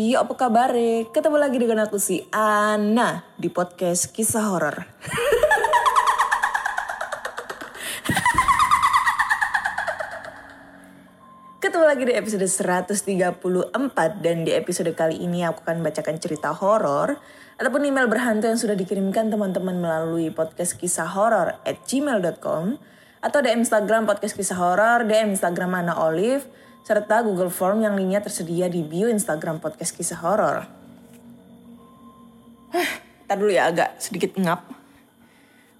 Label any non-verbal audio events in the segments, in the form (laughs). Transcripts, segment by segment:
Iya apa kabar Ketemu lagi dengan aku si Ana di podcast kisah horor. Ketemu lagi di episode 134 dan di episode kali ini aku akan bacakan cerita horor ataupun email berhantu yang sudah dikirimkan teman-teman melalui podcast kisah horor at gmail.com atau DM Instagram podcast kisah horor, DM Instagram Ana Olive, serta Google Form yang linknya tersedia di bio Instagram podcast kisah horor. Hah, Ntar dulu ya agak sedikit ngap.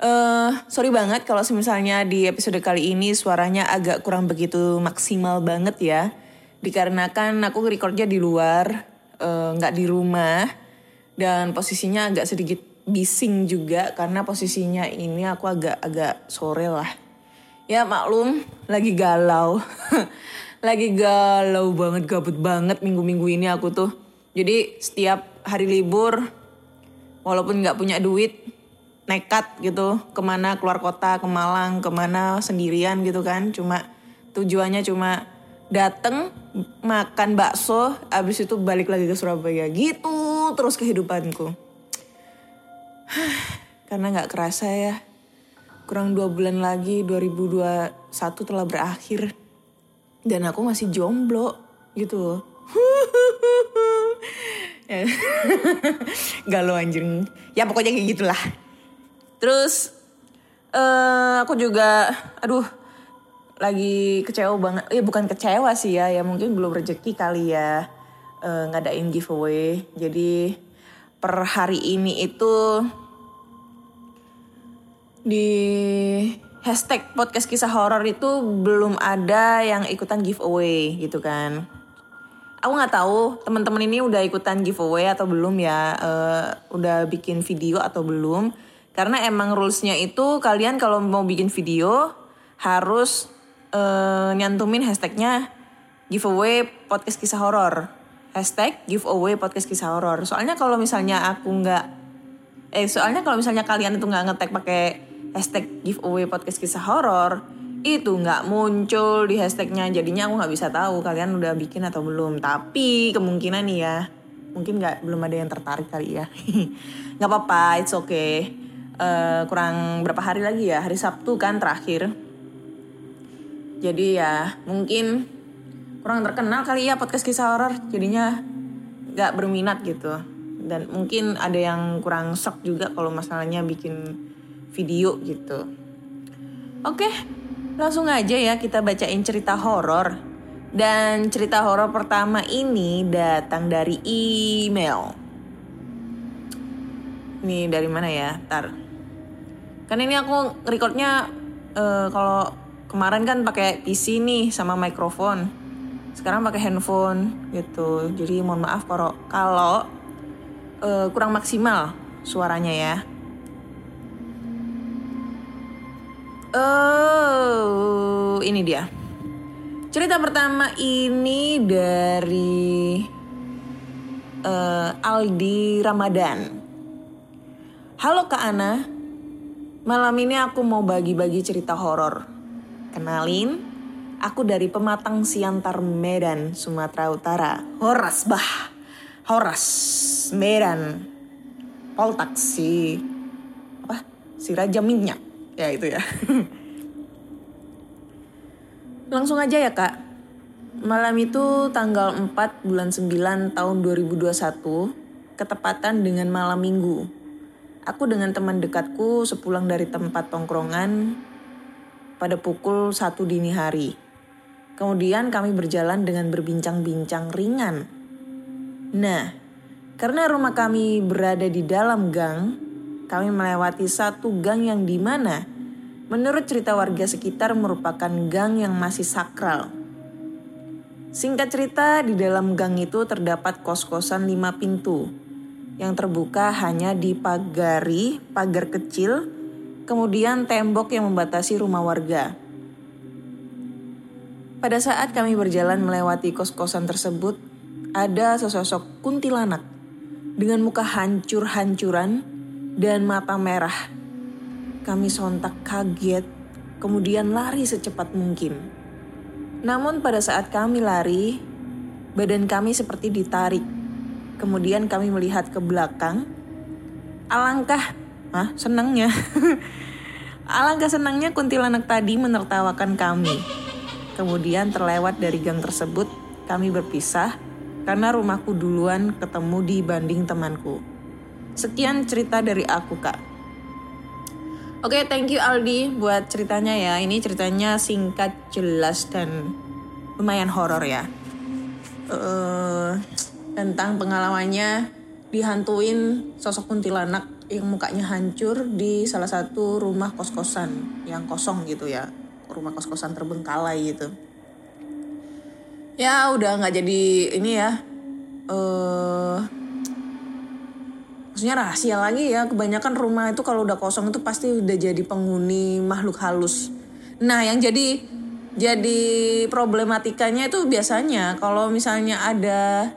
Eh, sorry banget kalau misalnya di episode kali ini suaranya agak kurang begitu maksimal banget ya. Dikarenakan aku recordnya di luar, eh, nggak di rumah. Dan posisinya agak sedikit bising juga karena posisinya ini aku agak-agak sore lah. Ya maklum, lagi galau. (laughs) lagi galau banget, gabut banget minggu-minggu ini aku tuh. Jadi setiap hari libur, walaupun nggak punya duit, nekat gitu ke mana keluar kota ke Malang ke mana sendirian gitu kan. Cuma tujuannya cuma dateng makan bakso abis itu balik lagi ke Surabaya gitu terus kehidupanku. (sighs) Karena nggak kerasa ya kurang dua bulan lagi 2021 telah berakhir dan aku masih jomblo gitu loh Ya. (laughs) galau anjing ya pokoknya kayak gitulah Terus eh aku juga aduh lagi kecewa banget. Ya bukan kecewa sih ya, ya mungkin belum rezeki kali ya eh, ngadain giveaway. Jadi per hari ini itu di hashtag podcast kisah horor itu belum ada yang ikutan giveaway gitu kan. Aku nggak tahu teman-teman ini udah ikutan giveaway atau belum ya, eh, udah bikin video atau belum. Karena emang rulesnya itu kalian kalau mau bikin video harus eh, nyantumin hashtagnya giveaway podcast kisah horor. Hashtag giveaway podcast kisah horor. Soalnya kalau misalnya aku nggak, eh soalnya kalau misalnya kalian itu nggak ngetek pakai hashtag giveaway podcast kisah horor, itu nggak muncul di hashtagnya. Jadinya aku nggak bisa tahu kalian udah bikin atau belum. Tapi kemungkinan nih ya, mungkin nggak belum ada yang tertarik kali ya. (laughs) nggak apa-apa, it's okay eh, kurang berapa hari lagi ya hari Sabtu kan terakhir jadi ya mungkin kurang terkenal kali ya podcast kisah horor jadinya nggak berminat gitu dan mungkin ada yang kurang shock juga kalau masalahnya bikin video gitu oke langsung aja ya kita bacain cerita horor dan cerita horor pertama ini datang dari email ini dari mana ya? Tar. Kan ini aku recordnya eh, kalau kemarin kan pakai PC nih sama mikrofon. Sekarang pakai handphone gitu. Jadi mohon maaf kalau kalau eh, kurang maksimal suaranya ya. Oh, ini dia. Cerita pertama ini dari eh, Aldi Ramadan. Halo Kak Ana, malam ini aku mau bagi-bagi cerita horor. Kenalin, aku dari Pematang Siantar Medan, Sumatera Utara. Horas bah, Horas Medan, Poltak si apa? Si Raja Minyak, ya itu ya. Langsung aja ya kak. Malam itu tanggal 4 bulan 9 tahun 2021, ketepatan dengan malam minggu. Aku dengan teman dekatku sepulang dari tempat tongkrongan pada pukul 1 dini hari. Kemudian kami berjalan dengan berbincang-bincang ringan. Nah, karena rumah kami berada di dalam gang, kami melewati satu gang yang di mana menurut cerita warga sekitar merupakan gang yang masih sakral. Singkat cerita, di dalam gang itu terdapat kos-kosan lima pintu yang terbuka hanya dipagari pagar kecil, kemudian tembok yang membatasi rumah warga. Pada saat kami berjalan melewati kos-kosan tersebut, ada sesosok kuntilanak dengan muka hancur-hancuran dan mata merah. Kami sontak kaget, kemudian lari secepat mungkin. Namun pada saat kami lari, badan kami seperti ditarik Kemudian kami melihat ke belakang. Alangkah, ah, senangnya. (laughs) Alangkah senangnya kuntilanak tadi menertawakan kami. Kemudian terlewat dari gang tersebut, kami berpisah karena rumahku duluan ketemu dibanding temanku. Sekian cerita dari aku, Kak. Oke, thank you Aldi buat ceritanya ya. Ini ceritanya singkat, jelas dan lumayan horor ya. Uh, tentang pengalamannya dihantuin sosok kuntilanak yang mukanya hancur di salah satu rumah kos-kosan yang kosong gitu ya rumah kos-kosan terbengkalai gitu ya udah nggak jadi ini ya uh, maksudnya rahasia lagi ya. Kebanyakan rumah itu kalau udah kosong itu pasti udah jadi penghuni makhluk halus. Nah yang jadi jadi problematikanya itu biasanya kalau misalnya ada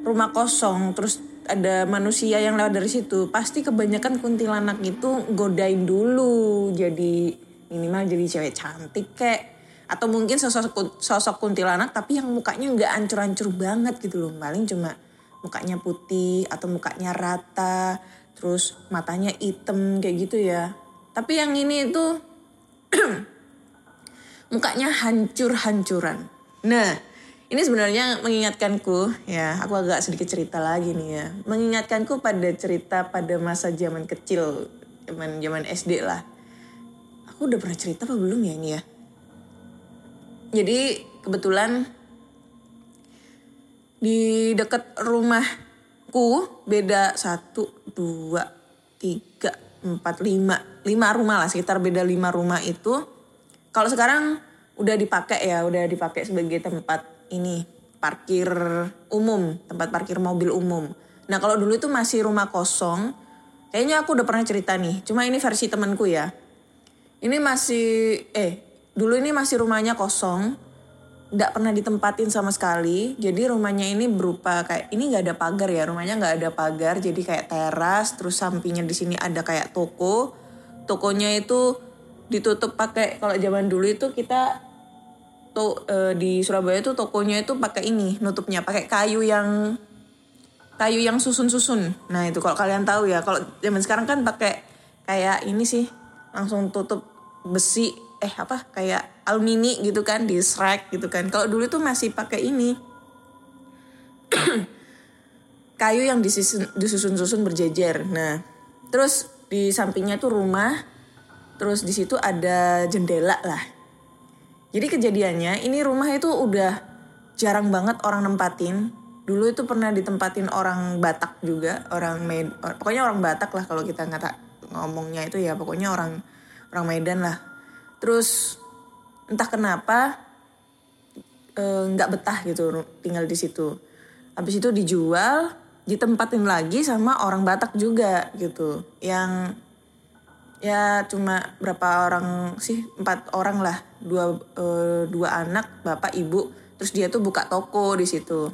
rumah kosong terus ada manusia yang lewat dari situ pasti kebanyakan kuntilanak itu godain dulu. Jadi minimal jadi cewek cantik kayak atau mungkin sosok sosok kuntilanak tapi yang mukanya nggak ancur-ancur banget gitu loh. Paling cuma mukanya putih atau mukanya rata terus matanya hitam kayak gitu ya tapi yang ini itu (clears throat) mukanya hancur-hancuran nah ini sebenarnya mengingatkanku, ya aku agak sedikit cerita lagi nih ya. Mengingatkanku pada cerita pada masa zaman kecil, zaman zaman SD lah. Aku udah pernah cerita apa belum ya ini ya? Jadi kebetulan di dekat rumahku beda satu, dua, tiga, empat, lima, lima rumah lah sekitar beda lima rumah itu. Kalau sekarang udah dipakai ya, udah dipakai sebagai tempat ini parkir umum, tempat parkir mobil umum. Nah kalau dulu itu masih rumah kosong, kayaknya aku udah pernah cerita nih, cuma ini versi temanku ya. Ini masih, eh dulu ini masih rumahnya kosong, nggak pernah ditempatin sama sekali. Jadi rumahnya ini berupa kayak ini nggak ada pagar ya, rumahnya nggak ada pagar, jadi kayak teras. Terus sampingnya di sini ada kayak toko. Tokonya itu ditutup pakai kalau zaman dulu itu kita to, uh, di Surabaya tuh tokonya itu pakai ini nutupnya pakai kayu yang kayu yang susun-susun. Nah itu kalau kalian tahu ya kalau zaman sekarang kan pakai kayak ini sih langsung tutup besi eh apa kayak alumini gitu kan di srek gitu kan. Kalau dulu tuh masih pakai ini (clears throat) kayu yang disusun-susun berjejer. Nah terus di sampingnya tuh rumah, terus di situ ada jendela lah jadi kejadiannya ini rumah itu udah jarang banget orang nempatin. Dulu itu pernah ditempatin orang Batak juga, orang Med, pokoknya orang Batak lah kalau kita nggak ngomongnya itu ya pokoknya orang orang Medan lah. Terus entah kenapa eh, nggak e, betah gitu tinggal di situ. Habis itu dijual, ditempatin lagi sama orang Batak juga gitu, yang ya cuma berapa orang sih empat orang lah. Dua uh, dua anak bapak ibu. Terus dia tuh buka toko di situ.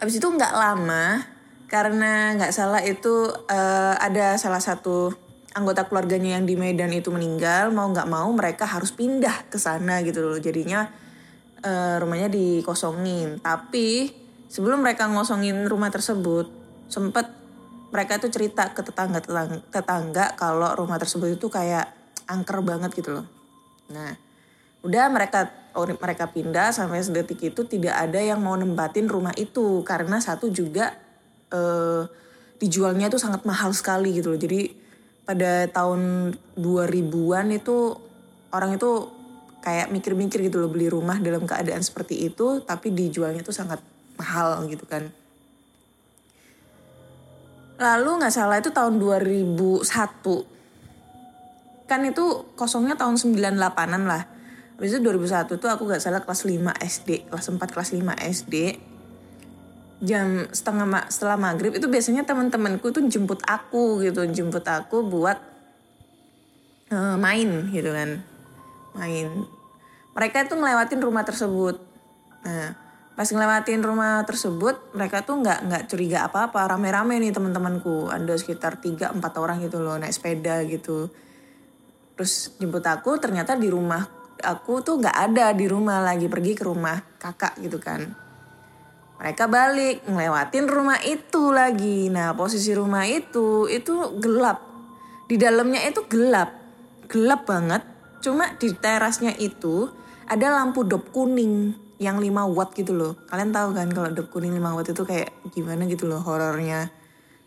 Habis itu nggak lama karena nggak salah itu uh, ada salah satu anggota keluarganya yang di Medan itu meninggal mau nggak mau mereka harus pindah ke sana gitu loh jadinya uh, rumahnya dikosongin tapi sebelum mereka ngosongin rumah tersebut sempet mereka itu cerita ke tetangga tetangga, tetangga kalau rumah tersebut itu kayak angker banget gitu loh. Nah, udah mereka mereka pindah sampai sedetik itu tidak ada yang mau nempatin rumah itu karena satu juga eh, dijualnya tuh sangat mahal sekali gitu loh. Jadi pada tahun 2000-an itu orang itu kayak mikir-mikir gitu loh beli rumah dalam keadaan seperti itu tapi dijualnya tuh sangat mahal gitu kan. Lalu nggak salah itu tahun 2001. Kan itu kosongnya tahun 98-an lah. Habis itu 2001 tuh aku nggak salah kelas 5 SD, kelas 4 kelas 5 SD. Jam setengah ma setelah maghrib itu biasanya teman-temanku tuh jemput aku gitu, jemput aku buat eh, main gitu kan. Main. Mereka itu ngelewatin rumah tersebut. Nah, pas ngelewatin rumah tersebut mereka tuh nggak nggak curiga apa-apa rame-rame nih teman-temanku ada sekitar 3 empat orang gitu loh naik sepeda gitu terus jemput aku ternyata di rumah aku tuh nggak ada di rumah lagi pergi ke rumah kakak gitu kan mereka balik ngelewatin rumah itu lagi nah posisi rumah itu itu gelap di dalamnya itu gelap gelap banget cuma di terasnya itu ada lampu dop kuning yang 5 watt gitu loh. Kalian tahu kan kalau dop kuning 5 watt itu kayak gimana gitu loh horornya.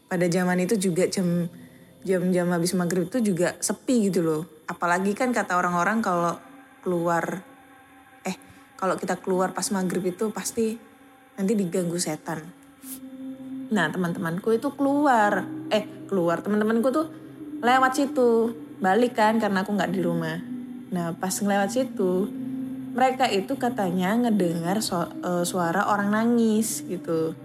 Pada zaman itu juga jam jam-jam habis maghrib itu juga sepi gitu loh. Apalagi kan kata orang-orang kalau keluar eh kalau kita keluar pas maghrib itu pasti nanti diganggu setan. Nah teman-temanku itu keluar, eh keluar teman-temanku tuh lewat situ, balik kan karena aku nggak di rumah. Nah pas ngelewat situ, mereka itu katanya ngedengar so, uh, suara orang nangis gitu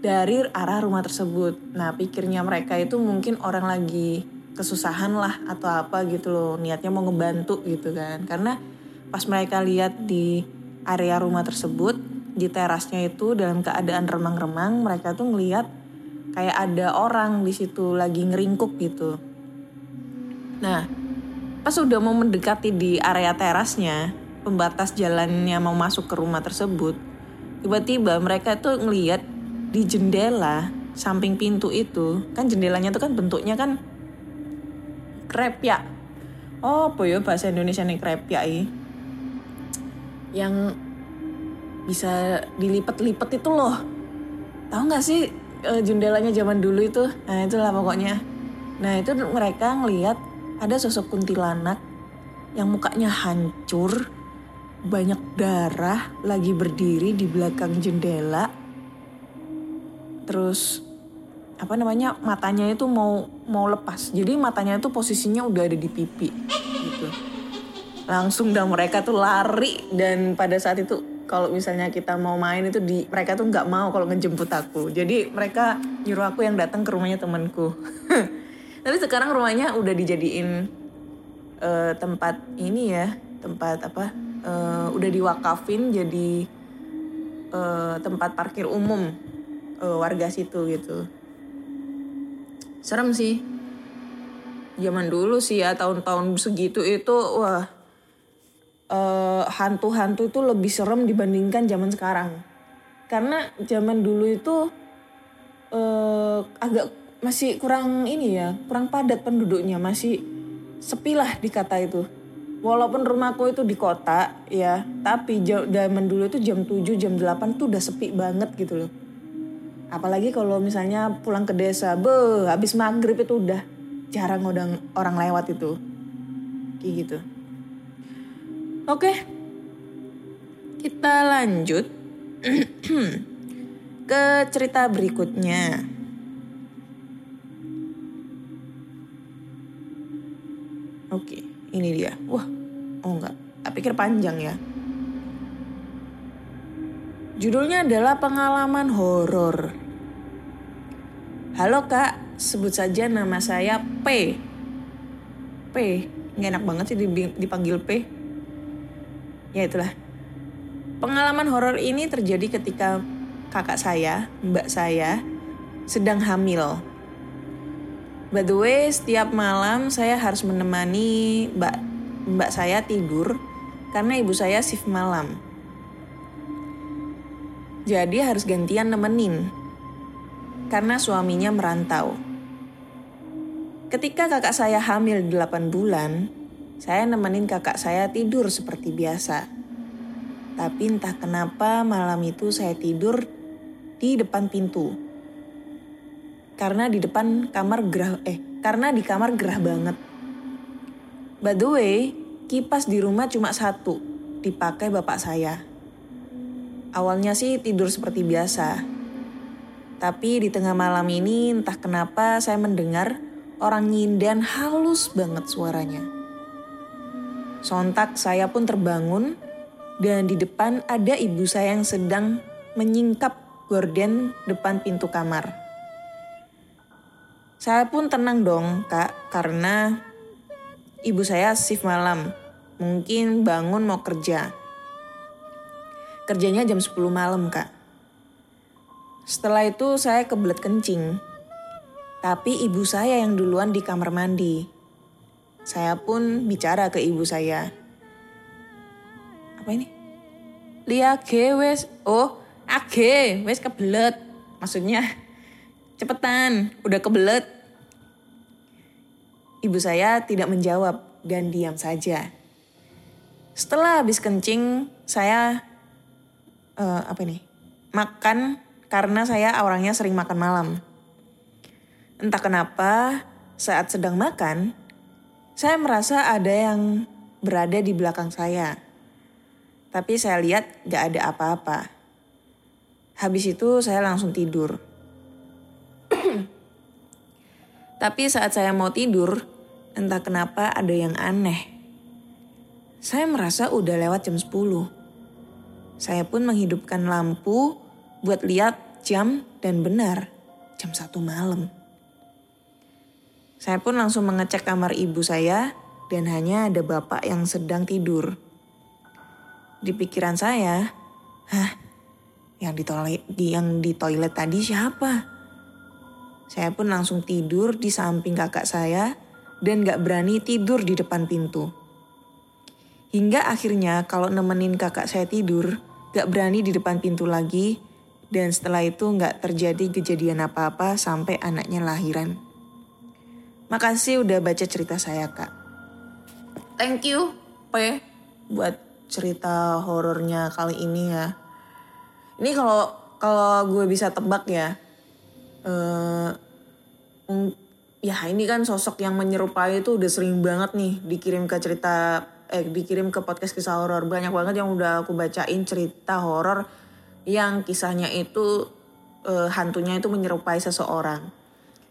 dari arah rumah tersebut. Nah pikirnya mereka itu mungkin orang lagi kesusahan lah atau apa gitu loh niatnya mau ngebantu gitu kan karena pas mereka lihat di area rumah tersebut di terasnya itu dalam keadaan remang-remang mereka tuh ngeliat kayak ada orang di situ lagi ngeringkuk gitu. Nah pas udah mau mendekati di area terasnya pembatas jalannya mau masuk ke rumah tersebut tiba-tiba mereka tuh ngeliat di jendela samping pintu itu kan jendelanya tuh kan bentuknya kan krep ya oh apa ya bahasa Indonesia nih krep ya yang bisa dilipat-lipat itu loh. Tahu nggak sih eh, jendelanya zaman dulu itu? Nah itulah pokoknya. Nah itu mereka ngelihat ada sosok kuntilanak yang mukanya hancur banyak darah lagi berdiri di belakang jendela. Terus apa namanya matanya itu mau mau lepas. Jadi matanya itu posisinya udah ada di pipi gitu. Langsung dah mereka tuh lari dan pada saat itu kalau misalnya kita mau main itu di mereka tuh nggak mau kalau ngejemput aku. Jadi mereka nyuruh aku yang datang ke rumahnya temanku. (laughs) Tapi sekarang rumahnya udah dijadiin uh, tempat ini ya tempat apa uh, udah diwakafin jadi uh, tempat parkir umum uh, warga situ gitu. Serem sih. Zaman dulu sih ya tahun-tahun segitu itu wah uh, hantu-hantu itu lebih serem dibandingkan zaman sekarang. Karena zaman dulu itu uh, agak masih kurang ini ya kurang padat penduduknya masih sepi lah dikata itu. Walaupun rumahku itu di kota ya tapi zaman dulu itu jam 7 jam 8 tuh udah sepi banget gitu loh. Apalagi kalau misalnya pulang ke desa be habis maghrib itu udah jarang orang orang lewat itu. Kayak gitu oke kita lanjut (clears throat) ke cerita berikutnya Oke, ini dia. Wah, oh enggak. Tak pikir panjang ya. Judulnya adalah pengalaman horor. Halo kak, sebut saja nama saya P. P, nggak enak banget sih dipanggil P. Ya itulah. Pengalaman horor ini terjadi ketika kakak saya, mbak saya, sedang hamil. By the way, setiap malam saya harus menemani mbak mbak saya tidur karena ibu saya shift malam. Jadi harus gantian nemenin karena suaminya merantau. Ketika kakak saya hamil 8 bulan, saya nemenin kakak saya tidur seperti biasa. Tapi entah kenapa malam itu saya tidur di depan pintu. karena di depan kamar gerah eh karena di kamar gerah banget. By the way, kipas di rumah cuma satu, dipakai bapak saya. Awalnya sih tidur seperti biasa. Tapi di tengah malam ini entah kenapa saya mendengar orang nyindan halus banget suaranya. Sontak saya pun terbangun dan di depan ada ibu saya yang sedang menyingkap gorden depan pintu kamar. Saya pun tenang dong kak karena ibu saya shift malam. Mungkin bangun mau kerja. Kerjanya jam 10 malam kak. Setelah itu saya kebelet kencing. Tapi ibu saya yang duluan di kamar mandi. Saya pun bicara ke ibu saya. Apa ini? Lia ge wes. Oh, age wes kebelet. Maksudnya cepetan, udah kebelet. Ibu saya tidak menjawab dan diam saja. Setelah habis kencing, saya eh, apa ini? Makan karena saya orangnya sering makan malam. Entah kenapa, saat sedang makan, saya merasa ada yang berada di belakang saya. Tapi saya lihat gak ada apa-apa. Habis itu saya langsung tidur. (clears throat) Tapi saat saya mau tidur, entah kenapa ada yang aneh. Saya merasa udah lewat jam 10. Saya pun menghidupkan lampu buat lihat jam dan benar jam 1 malam. Saya pun langsung mengecek kamar ibu saya dan hanya ada bapak yang sedang tidur. Di pikiran saya, hah, yang di toilet, yang di toilet tadi siapa? Saya pun langsung tidur di samping kakak saya dan gak berani tidur di depan pintu. Hingga akhirnya kalau nemenin kakak saya tidur, gak berani di depan pintu lagi dan setelah itu gak terjadi kejadian apa-apa sampai anaknya lahiran. Makasih udah baca cerita saya kak. Thank you P buat cerita horornya kali ini ya. Ini kalau kalau gue bisa tebak ya, eh mm, ya ini kan sosok yang menyerupai itu udah sering banget nih dikirim ke cerita eh dikirim ke podcast kisah horor banyak banget yang udah aku bacain cerita horor yang kisahnya itu eh, hantunya itu menyerupai seseorang.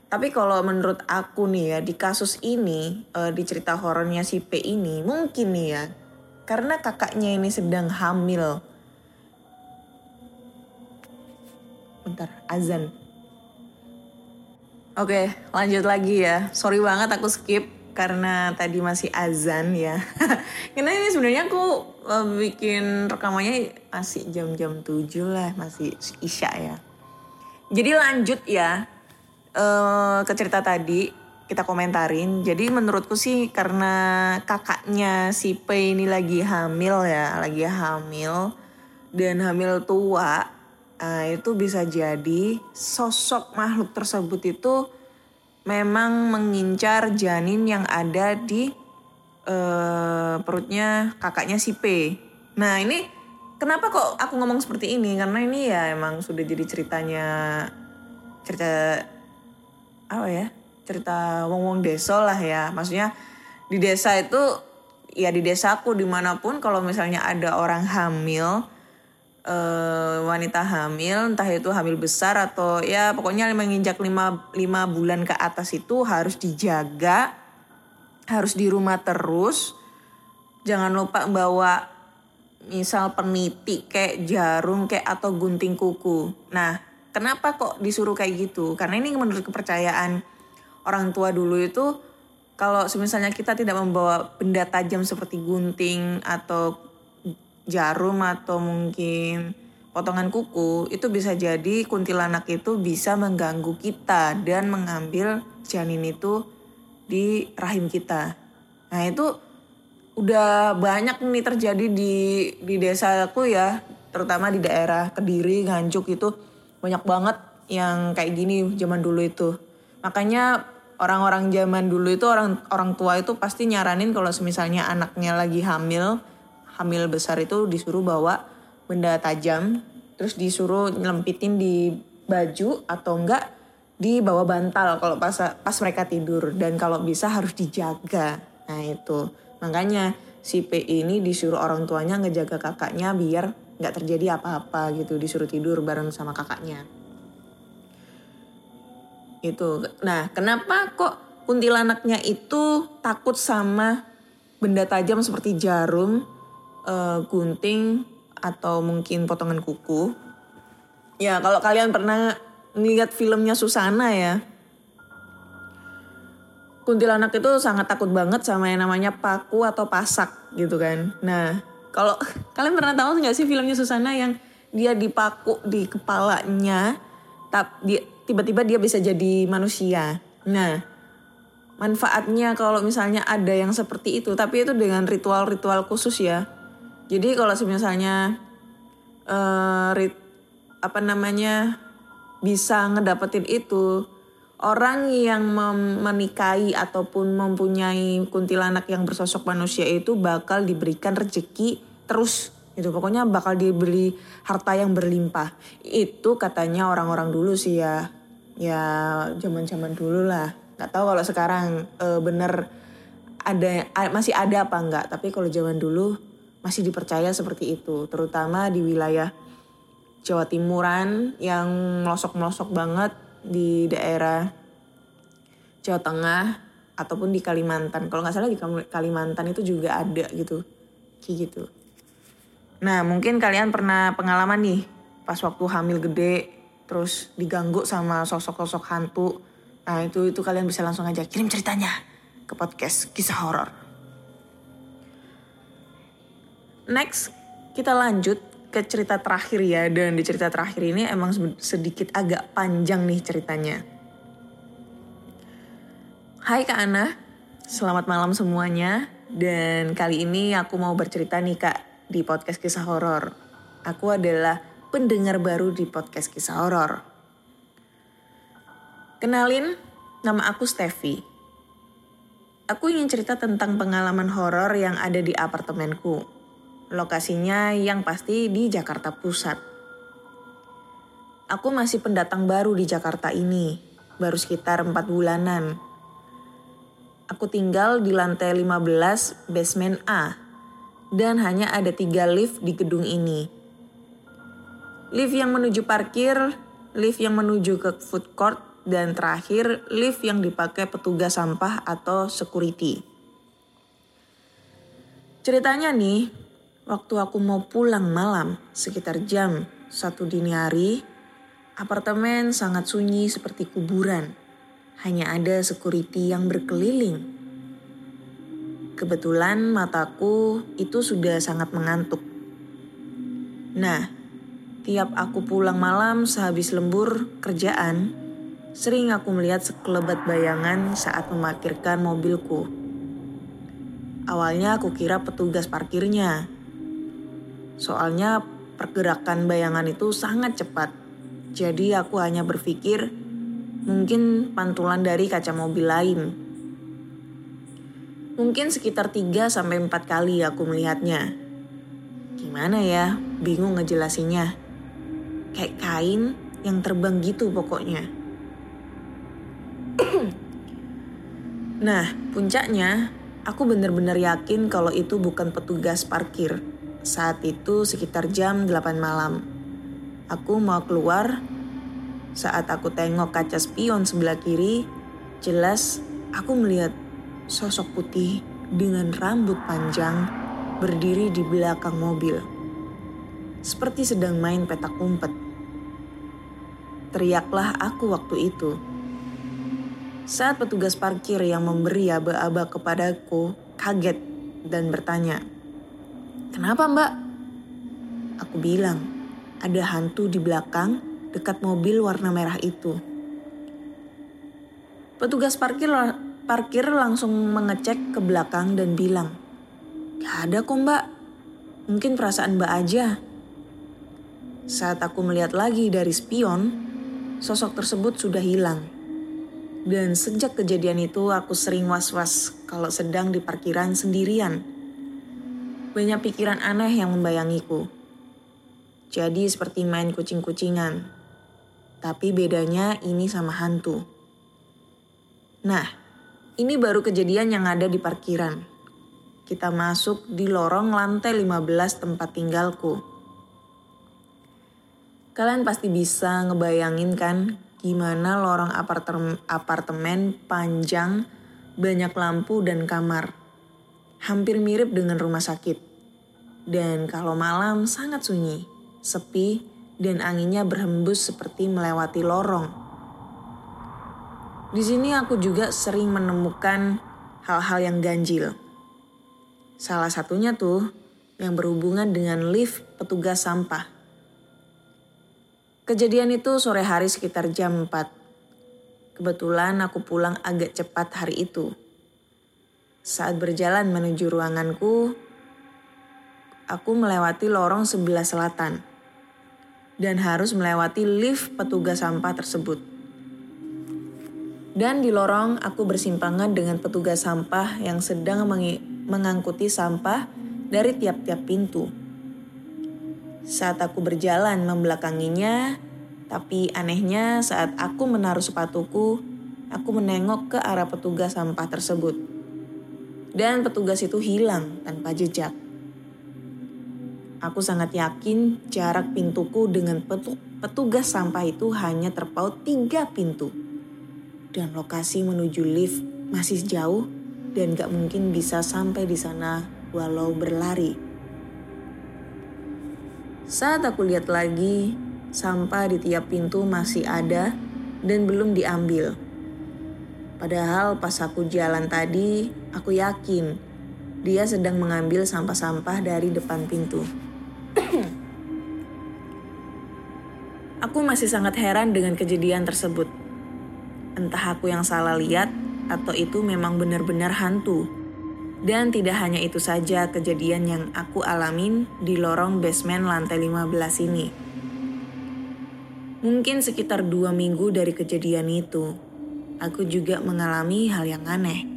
Tapi kalau menurut aku nih ya di kasus ini eh, di cerita horornya si P ini mungkin nih ya karena kakaknya ini sedang hamil. Bentar, azan. Oke, lanjut lagi ya. Sorry banget aku skip karena tadi masih azan ya. (laughs) karena ini sebenarnya aku eh, bikin rekamannya masih jam-jam 7 lah, masih isya ya. Jadi lanjut ya eh, ke cerita tadi kita komentarin. Jadi menurutku sih karena kakaknya si P ini lagi hamil ya, lagi hamil dan hamil tua. Nah, itu bisa jadi sosok makhluk tersebut itu memang mengincar janin yang ada di eh, perutnya kakaknya si P. Nah ini kenapa kok aku ngomong seperti ini? Karena ini ya emang sudah jadi ceritanya cerita apa ya cerita wong wong desa lah ya. Maksudnya di desa itu ya di desaku di mana pun kalau misalnya ada orang hamil eh, wanita hamil entah itu hamil besar atau ya pokoknya menginjak lima, lima bulan ke atas itu harus dijaga harus di rumah terus. Jangan lupa bawa misal peniti kayak jarum kayak atau gunting kuku. Nah kenapa kok disuruh kayak gitu karena ini menurut kepercayaan orang tua dulu itu kalau misalnya kita tidak membawa benda tajam seperti gunting atau jarum atau mungkin potongan kuku itu bisa jadi kuntilanak itu bisa mengganggu kita dan mengambil janin itu di rahim kita. Nah itu udah banyak nih terjadi di di desaku ya, terutama di daerah Kediri, Nganjuk itu banyak banget yang kayak gini zaman dulu itu. Makanya orang-orang zaman dulu itu orang orang tua itu pasti nyaranin kalau misalnya anaknya lagi hamil, hamil besar itu disuruh bawa benda tajam, terus disuruh nyelempitin di baju atau enggak di bawah bantal kalau pas pas mereka tidur dan kalau bisa harus dijaga. Nah itu makanya si P ini disuruh orang tuanya ngejaga kakaknya biar nggak terjadi apa-apa gitu disuruh tidur bareng sama kakaknya. Itu. Nah kenapa kok kuntilanaknya itu takut sama benda tajam seperti jarum, eh, gunting atau mungkin potongan kuku? Ya kalau kalian pernah ngeliat filmnya Susana ya. Kuntilanak itu sangat takut banget sama yang namanya paku atau pasak gitu kan. Nah kalau kalian pernah tahu nggak sih filmnya Susana yang dia dipaku di kepalanya, tapi tiba-tiba dia bisa jadi manusia. Nah manfaatnya kalau misalnya ada yang seperti itu, tapi itu dengan ritual-ritual khusus ya. Jadi kalau misalnya uh, rit, apa namanya bisa ngedapetin itu orang yang menikahi ataupun mempunyai kuntilanak yang bersosok manusia itu bakal diberikan rezeki terus itu pokoknya bakal diberi harta yang berlimpah itu katanya orang-orang dulu sih ya ya zaman-zaman dulu lah nggak tahu kalau sekarang e, bener ada masih ada apa enggak tapi kalau zaman dulu masih dipercaya seperti itu terutama di wilayah Jawa Timuran yang melosok-melosok banget di daerah Jawa Tengah ataupun di Kalimantan. Kalau nggak salah di Kalimantan itu juga ada gitu. Kayak gitu. Nah mungkin kalian pernah pengalaman nih pas waktu hamil gede terus diganggu sama sosok-sosok hantu. Nah itu itu kalian bisa langsung aja kirim ceritanya ke podcast kisah horor. Next kita lanjut ke cerita terakhir ya dan di cerita terakhir ini emang sedikit agak panjang nih ceritanya. Hai Kak Ana, selamat malam semuanya dan kali ini aku mau bercerita nih Kak di podcast kisah horor. Aku adalah pendengar baru di podcast kisah horor. Kenalin, nama aku Steffi. Aku ingin cerita tentang pengalaman horor yang ada di apartemenku Lokasinya yang pasti di Jakarta Pusat. Aku masih pendatang baru di Jakarta ini, baru sekitar 4 bulanan. Aku tinggal di lantai 15 basement A, dan hanya ada tiga lift di gedung ini. Lift yang menuju parkir, lift yang menuju ke food court, dan terakhir lift yang dipakai petugas sampah atau security. Ceritanya nih, Waktu aku mau pulang malam, sekitar jam satu dini hari, apartemen sangat sunyi seperti kuburan. Hanya ada security yang berkeliling. Kebetulan mataku itu sudah sangat mengantuk. Nah, tiap aku pulang malam sehabis lembur kerjaan, sering aku melihat sekelebat bayangan saat memarkirkan mobilku. Awalnya aku kira petugas parkirnya, Soalnya pergerakan bayangan itu sangat cepat. Jadi aku hanya berpikir mungkin pantulan dari kaca mobil lain. Mungkin sekitar 3 sampai 4 kali aku melihatnya. Gimana ya? Bingung ngejelasinnya. Kayak kain yang terbang gitu pokoknya. (clears throat) nah, puncaknya aku benar-benar yakin kalau itu bukan petugas parkir saat itu sekitar jam 8 malam. Aku mau keluar. Saat aku tengok kaca spion sebelah kiri, jelas aku melihat sosok putih dengan rambut panjang berdiri di belakang mobil. Seperti sedang main petak umpet. Teriaklah aku waktu itu. Saat petugas parkir yang memberi aba-aba kepadaku kaget dan bertanya, Kenapa mbak? Aku bilang, ada hantu di belakang dekat mobil warna merah itu. Petugas parkir parkir langsung mengecek ke belakang dan bilang, Gak ada kok mbak, mungkin perasaan mbak aja. Saat aku melihat lagi dari spion, sosok tersebut sudah hilang. Dan sejak kejadian itu aku sering was-was kalau sedang di parkiran sendirian banyak pikiran aneh yang membayangiku. Jadi seperti main kucing-kucingan. Tapi bedanya ini sama hantu. Nah, ini baru kejadian yang ada di parkiran. Kita masuk di lorong lantai 15 tempat tinggalku. Kalian pasti bisa ngebayangin kan gimana lorong apartemen, apartemen panjang, banyak lampu dan kamar. Hampir mirip dengan rumah sakit. Dan kalau malam sangat sunyi, sepi, dan anginnya berhembus seperti melewati lorong. Di sini aku juga sering menemukan hal-hal yang ganjil. Salah satunya tuh yang berhubungan dengan lift petugas sampah. Kejadian itu sore hari sekitar jam 4. Kebetulan aku pulang agak cepat hari itu. Saat berjalan menuju ruanganku, aku melewati lorong sebelah selatan dan harus melewati lift petugas sampah tersebut. Dan di lorong aku bersimpangan dengan petugas sampah yang sedang mengangkuti sampah dari tiap-tiap pintu. Saat aku berjalan membelakanginya, tapi anehnya saat aku menaruh sepatuku, aku menengok ke arah petugas sampah tersebut. Dan petugas itu hilang tanpa jejak. Aku sangat yakin jarak pintuku dengan petugas sampah itu hanya terpaut tiga pintu. Dan lokasi menuju lift masih jauh dan gak mungkin bisa sampai di sana walau berlari. Saat aku lihat lagi, sampah di tiap pintu masih ada dan belum diambil. Padahal pas aku jalan tadi, aku yakin dia sedang mengambil sampah-sampah dari depan pintu. aku masih sangat heran dengan kejadian tersebut. Entah aku yang salah lihat atau itu memang benar-benar hantu. Dan tidak hanya itu saja kejadian yang aku alamin di lorong basement lantai 15 ini. Mungkin sekitar dua minggu dari kejadian itu, aku juga mengalami hal yang aneh.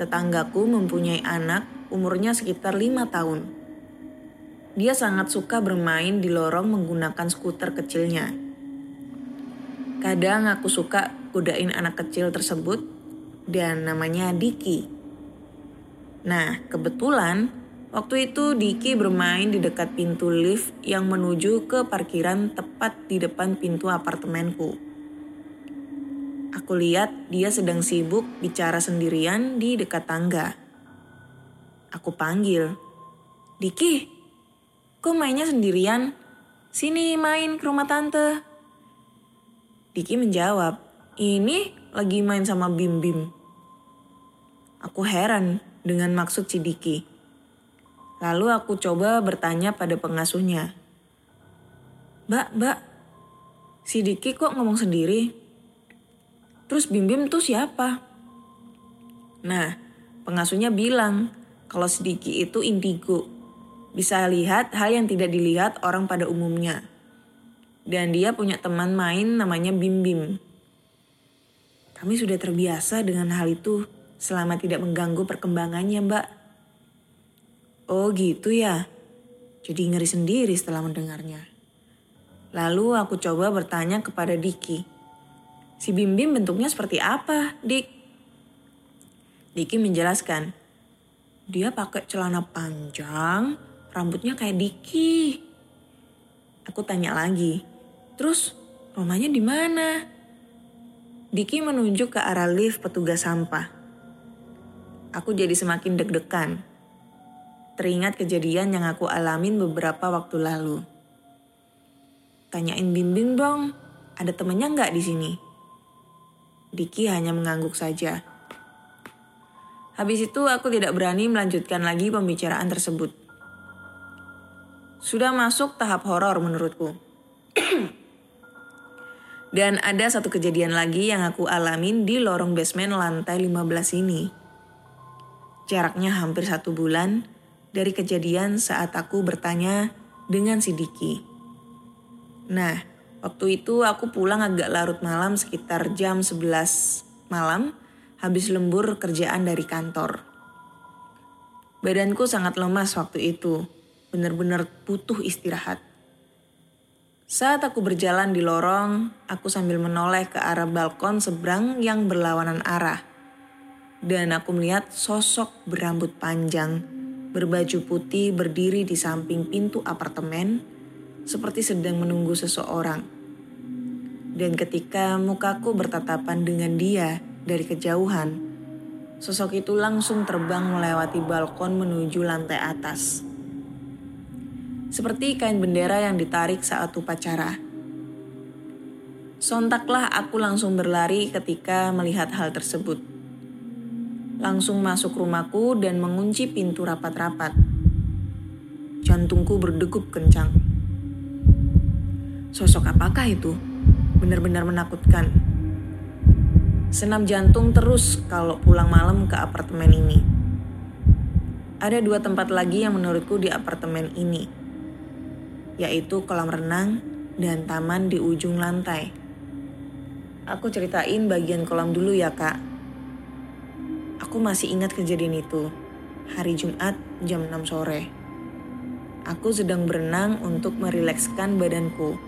Tetanggaku mempunyai anak umurnya sekitar lima tahun. Dia sangat suka bermain di lorong menggunakan skuter kecilnya. Kadang aku suka godain anak kecil tersebut dan namanya Diki. Nah, kebetulan waktu itu Diki bermain di dekat pintu lift yang menuju ke parkiran tepat di depan pintu apartemenku. Aku lihat dia sedang sibuk bicara sendirian di dekat tangga. Aku panggil, Diki, kok mainnya sendirian? Sini main ke rumah tante. Diki menjawab, ini lagi main sama Bim Bim. Aku heran dengan maksud si Diki. Lalu aku coba bertanya pada pengasuhnya. Mbak, mbak, si Diki kok ngomong sendiri? Terus Bim Bim tuh siapa? Nah, pengasuhnya bilang kalau si Diki itu indigo. Bisa lihat hal yang tidak dilihat orang pada umumnya. Dan dia punya teman main namanya Bim Bim. Kami sudah terbiasa dengan hal itu selama tidak mengganggu perkembangannya mbak. Oh gitu ya. Jadi ngeri sendiri setelah mendengarnya. Lalu aku coba bertanya kepada Diki. Si Bim Bim bentuknya seperti apa, Dik? Diki menjelaskan. Dia pakai celana panjang, rambutnya kayak Diki. Aku tanya lagi. Terus rumahnya di mana? Diki menunjuk ke arah lift petugas sampah. Aku jadi semakin deg-degan. Teringat kejadian yang aku alamin beberapa waktu lalu. Tanyain Bimbing dong, ada temennya nggak di sini? Diki hanya mengangguk saja. Habis itu aku tidak berani melanjutkan lagi pembicaraan tersebut. Sudah masuk tahap horor menurutku. Dan ada satu kejadian lagi yang aku alamin di lorong basement lantai 15 ini. Jaraknya hampir satu bulan dari kejadian saat aku bertanya dengan si Diki. Nah, waktu itu aku pulang agak larut malam sekitar jam 11 malam habis lembur kerjaan dari kantor. Badanku sangat lemas waktu itu, benar-benar butuh istirahat. Saat aku berjalan di lorong, aku sambil menoleh ke arah balkon seberang yang berlawanan arah. Dan aku melihat sosok berambut panjang, berbaju putih berdiri di samping pintu apartemen, seperti sedang menunggu seseorang. Dan ketika mukaku bertatapan dengan dia dari kejauhan, sosok itu langsung terbang melewati balkon menuju lantai atas seperti kain bendera yang ditarik saat upacara. Sontaklah aku langsung berlari ketika melihat hal tersebut. Langsung masuk rumahku dan mengunci pintu rapat-rapat. Jantungku berdegup kencang. Sosok apakah itu? Benar-benar menakutkan. Senam jantung terus kalau pulang malam ke apartemen ini. Ada dua tempat lagi yang menurutku di apartemen ini yaitu kolam renang dan taman di ujung lantai. Aku ceritain bagian kolam dulu ya kak. Aku masih ingat kejadian itu, hari Jumat jam 6 sore. Aku sedang berenang untuk merilekskan badanku,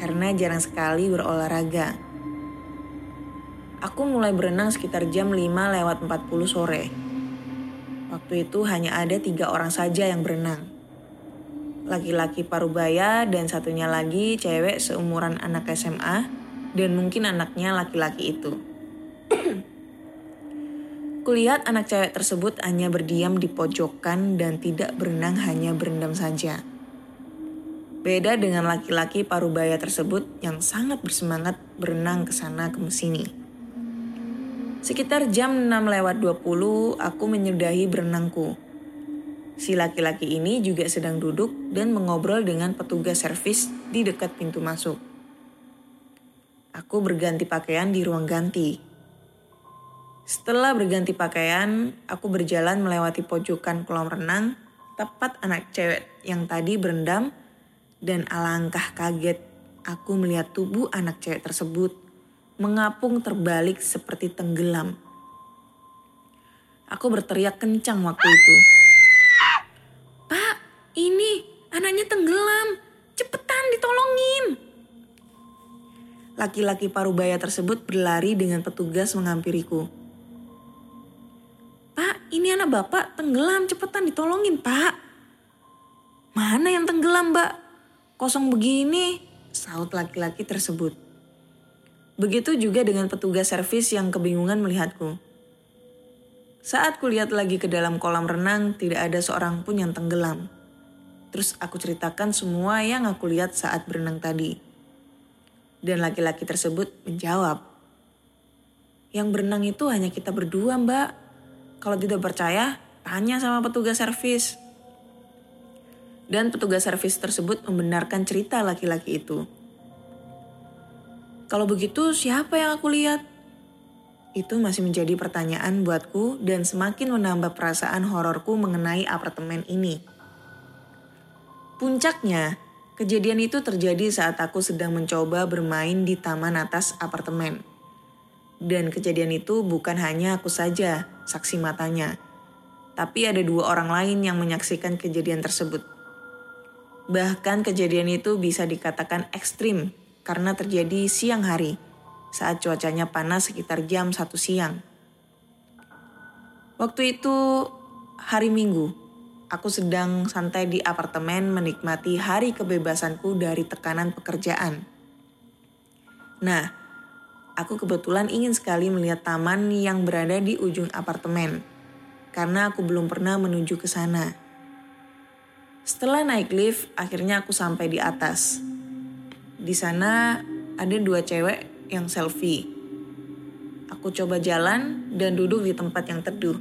karena jarang sekali berolahraga. Aku mulai berenang sekitar jam 5 lewat 40 sore. Waktu itu hanya ada tiga orang saja yang berenang laki-laki parubaya dan satunya lagi cewek seumuran anak SMA dan mungkin anaknya laki-laki itu. (clears throat) Kulihat anak cewek tersebut hanya berdiam di pojokan dan tidak berenang hanya berendam saja. Beda dengan laki-laki parubaya tersebut yang sangat bersemangat berenang ke sana ke sini. Sekitar jam 6 lewat 20, aku menyudahi berenangku Si laki-laki ini juga sedang duduk dan mengobrol dengan petugas servis di dekat pintu masuk. Aku berganti pakaian di ruang ganti. Setelah berganti pakaian, aku berjalan melewati pojokan kolam renang, tepat anak cewek yang tadi berendam, dan alangkah kaget aku melihat tubuh anak cewek tersebut mengapung terbalik seperti tenggelam. Aku berteriak kencang waktu itu. Ini anaknya tenggelam. Cepetan ditolongin. Laki-laki parubaya tersebut berlari dengan petugas menghampiriku. Pak, ini anak bapak tenggelam. Cepetan ditolongin, pak. Mana yang tenggelam, mbak? Kosong begini, saut laki-laki tersebut. Begitu juga dengan petugas servis yang kebingungan melihatku. Saat kulihat lagi ke dalam kolam renang, tidak ada seorang pun yang tenggelam. Terus aku ceritakan semua yang aku lihat saat berenang tadi. Dan laki-laki tersebut menjawab, yang berenang itu hanya kita berdua mbak. Kalau tidak percaya, tanya sama petugas servis. Dan petugas servis tersebut membenarkan cerita laki-laki itu. Kalau begitu siapa yang aku lihat? Itu masih menjadi pertanyaan buatku dan semakin menambah perasaan hororku mengenai apartemen ini. Puncaknya, kejadian itu terjadi saat aku sedang mencoba bermain di taman atas apartemen. Dan kejadian itu bukan hanya aku saja saksi matanya, tapi ada dua orang lain yang menyaksikan kejadian tersebut. Bahkan kejadian itu bisa dikatakan ekstrim karena terjadi siang hari saat cuacanya panas sekitar jam satu siang. Waktu itu hari Minggu, Aku sedang santai di apartemen menikmati hari kebebasanku dari tekanan pekerjaan. Nah, aku kebetulan ingin sekali melihat taman yang berada di ujung apartemen, karena aku belum pernah menuju ke sana. Setelah naik lift, akhirnya aku sampai di atas. Di sana ada dua cewek yang selfie. Aku coba jalan dan duduk di tempat yang teduh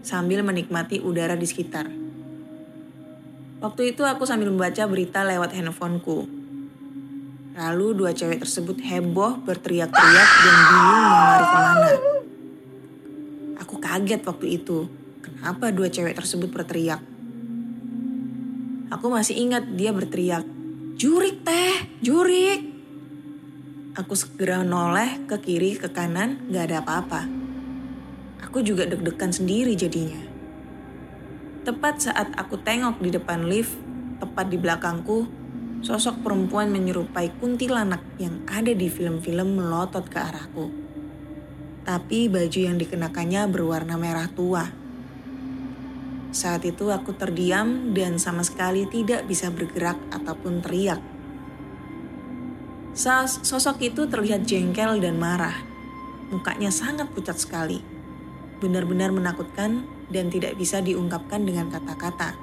sambil menikmati udara di sekitar. Waktu itu aku sambil membaca berita lewat handphoneku. Lalu dua cewek tersebut heboh berteriak-teriak dan bingung mau lari ke mana. Aku kaget waktu itu. Kenapa dua cewek tersebut berteriak? Aku masih ingat dia berteriak, Jurik teh, jurik. Aku segera noleh ke kiri ke kanan, gak ada apa-apa. Aku juga deg-degan sendiri jadinya. Tepat saat aku tengok di depan lift, tepat di belakangku, Sosok perempuan menyerupai kuntilanak yang ada di film-film melotot ke arahku. Tapi baju yang dikenakannya berwarna merah tua. Saat itu aku terdiam dan sama sekali tidak bisa bergerak ataupun teriak. Sosok itu terlihat jengkel dan marah. Mukanya sangat pucat sekali. Benar-benar menakutkan dan tidak bisa diungkapkan dengan kata-kata.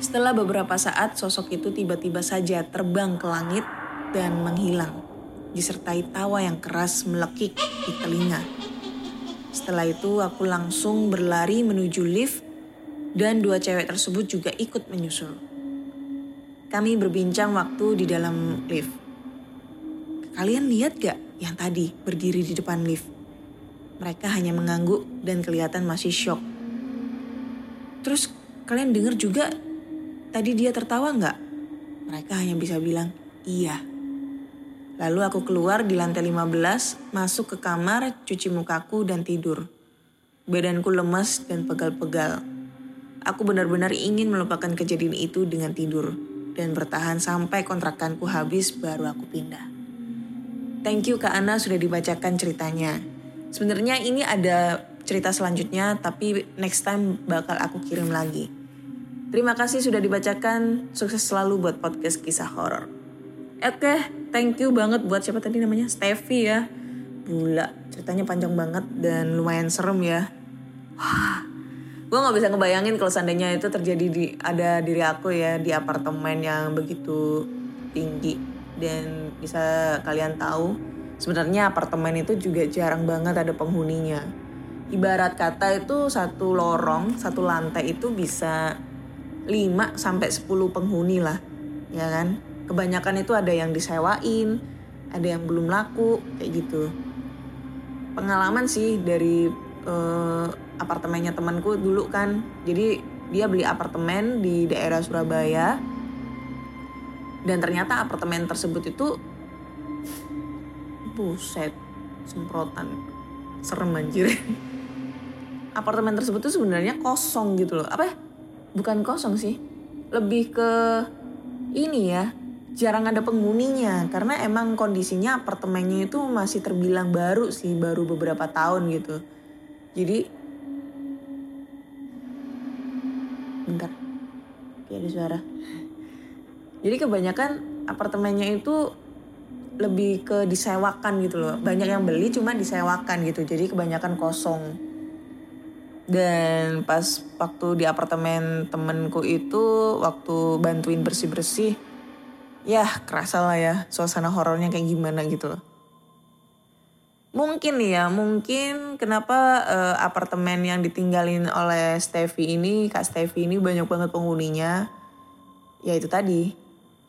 Setelah beberapa saat, sosok itu tiba-tiba saja terbang ke langit dan menghilang, disertai tawa yang keras melekik di telinga. Setelah itu, aku langsung berlari menuju lift, dan dua cewek tersebut juga ikut menyusul. Kami berbincang waktu di dalam lift. Kalian lihat gak yang tadi berdiri di depan lift? Mereka hanya mengangguk dan kelihatan masih shock. Terus kalian dengar juga Tadi dia tertawa nggak? Mereka hanya bisa bilang, iya. Lalu aku keluar di lantai 15, masuk ke kamar, cuci mukaku dan tidur. Badanku lemas dan pegal-pegal. Aku benar-benar ingin melupakan kejadian itu dengan tidur dan bertahan sampai kontrakanku habis baru aku pindah. Thank you Kak Ana sudah dibacakan ceritanya. Sebenarnya ini ada cerita selanjutnya tapi next time bakal aku kirim lagi. Terima kasih sudah dibacakan. Sukses selalu buat podcast kisah horor. Oke, thank you banget buat siapa tadi namanya? Steffi ya. Gula, ceritanya panjang banget dan lumayan serem ya. Wah, gue nggak bisa ngebayangin kalau seandainya itu terjadi di ada diri aku ya di apartemen yang begitu tinggi dan bisa kalian tahu sebenarnya apartemen itu juga jarang banget ada penghuninya. Ibarat kata itu satu lorong, satu lantai itu bisa 5 sampai 10 penghuni lah, ya kan? Kebanyakan itu ada yang disewain, ada yang belum laku, kayak gitu. Pengalaman sih dari uh, apartemennya temanku dulu kan. Jadi dia beli apartemen di daerah Surabaya. Dan ternyata apartemen tersebut itu buset, semprotan. Serem anjir. (laughs) apartemen tersebut tuh sebenarnya kosong gitu loh. Apa ya? bukan kosong sih lebih ke ini ya jarang ada penghuninya karena emang kondisinya apartemennya itu masih terbilang baru sih baru beberapa tahun gitu jadi bentar kayak ada suara jadi kebanyakan apartemennya itu lebih ke disewakan gitu loh. Banyak yang beli cuma disewakan gitu. Jadi kebanyakan kosong. Dan pas waktu di apartemen temenku itu waktu bantuin bersih-bersih ya kerasa lah ya suasana horornya kayak gimana gitu. Loh. Mungkin ya, mungkin kenapa uh, apartemen yang ditinggalin oleh Stevie ini, Kak Stevie ini banyak banget penghuninya. Ya itu tadi,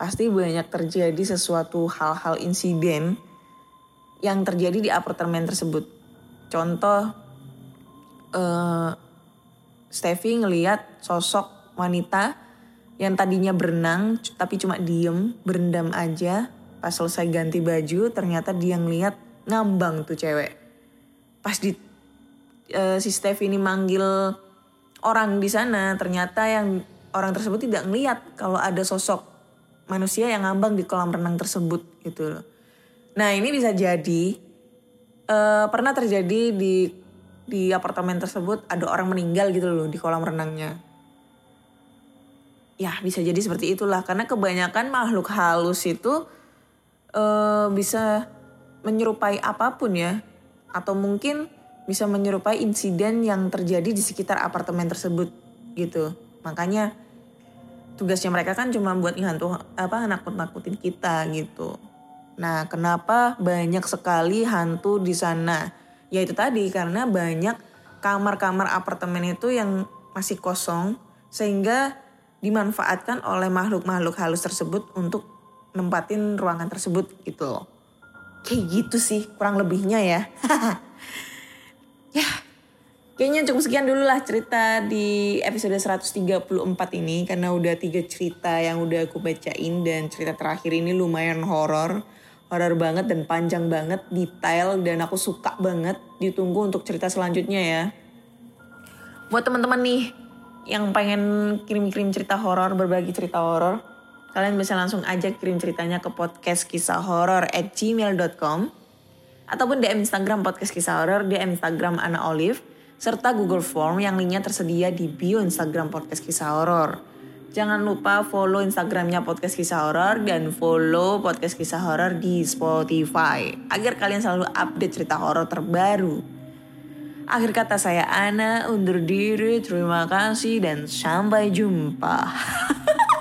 pasti banyak terjadi sesuatu hal-hal insiden yang terjadi di apartemen tersebut. Contoh, uh, Steffi ngeliat sosok wanita yang tadinya berenang tapi cuma diem berendam aja pas selesai ganti baju ternyata dia ngeliat ngambang tuh cewek pas di uh, si Steffi ini manggil orang di sana ternyata yang orang tersebut tidak ngeliat kalau ada sosok manusia yang ngambang di kolam renang tersebut gitu loh. Nah ini bisa jadi uh, pernah terjadi di di apartemen tersebut ada orang meninggal gitu loh di kolam renangnya. Ya bisa jadi seperti itulah karena kebanyakan makhluk halus itu uh, bisa menyerupai apa pun ya atau mungkin bisa menyerupai insiden yang terjadi di sekitar apartemen tersebut gitu. Makanya tugasnya mereka kan cuma buat ngantuk apa nakut-nakutin kita gitu. Nah, kenapa banyak sekali hantu di sana? ya itu tadi karena banyak kamar-kamar apartemen itu yang masih kosong sehingga dimanfaatkan oleh makhluk-makhluk halus tersebut untuk nempatin ruangan tersebut gitu loh. Kayak gitu sih kurang lebihnya ya. (laughs) ya kayaknya cukup sekian dulu lah cerita di episode 134 ini karena udah tiga cerita yang udah aku bacain dan cerita terakhir ini lumayan horor horor banget dan panjang banget, detail dan aku suka banget. Ditunggu untuk cerita selanjutnya ya. Buat teman-teman nih yang pengen kirim-kirim cerita horor, berbagi cerita horor, Kalian bisa langsung aja kirim ceritanya ke podcast kisah horor at gmail.com ataupun DM Instagram podcast kisah horor, DM Instagram Ana Olive, serta Google Form yang linknya tersedia di bio Instagram podcast kisah horor. Jangan lupa follow Instagramnya podcast kisah horor dan follow podcast kisah horor di Spotify agar kalian selalu update cerita horor terbaru. Akhir kata saya Ana undur diri, terima kasih dan sampai jumpa. (laughs)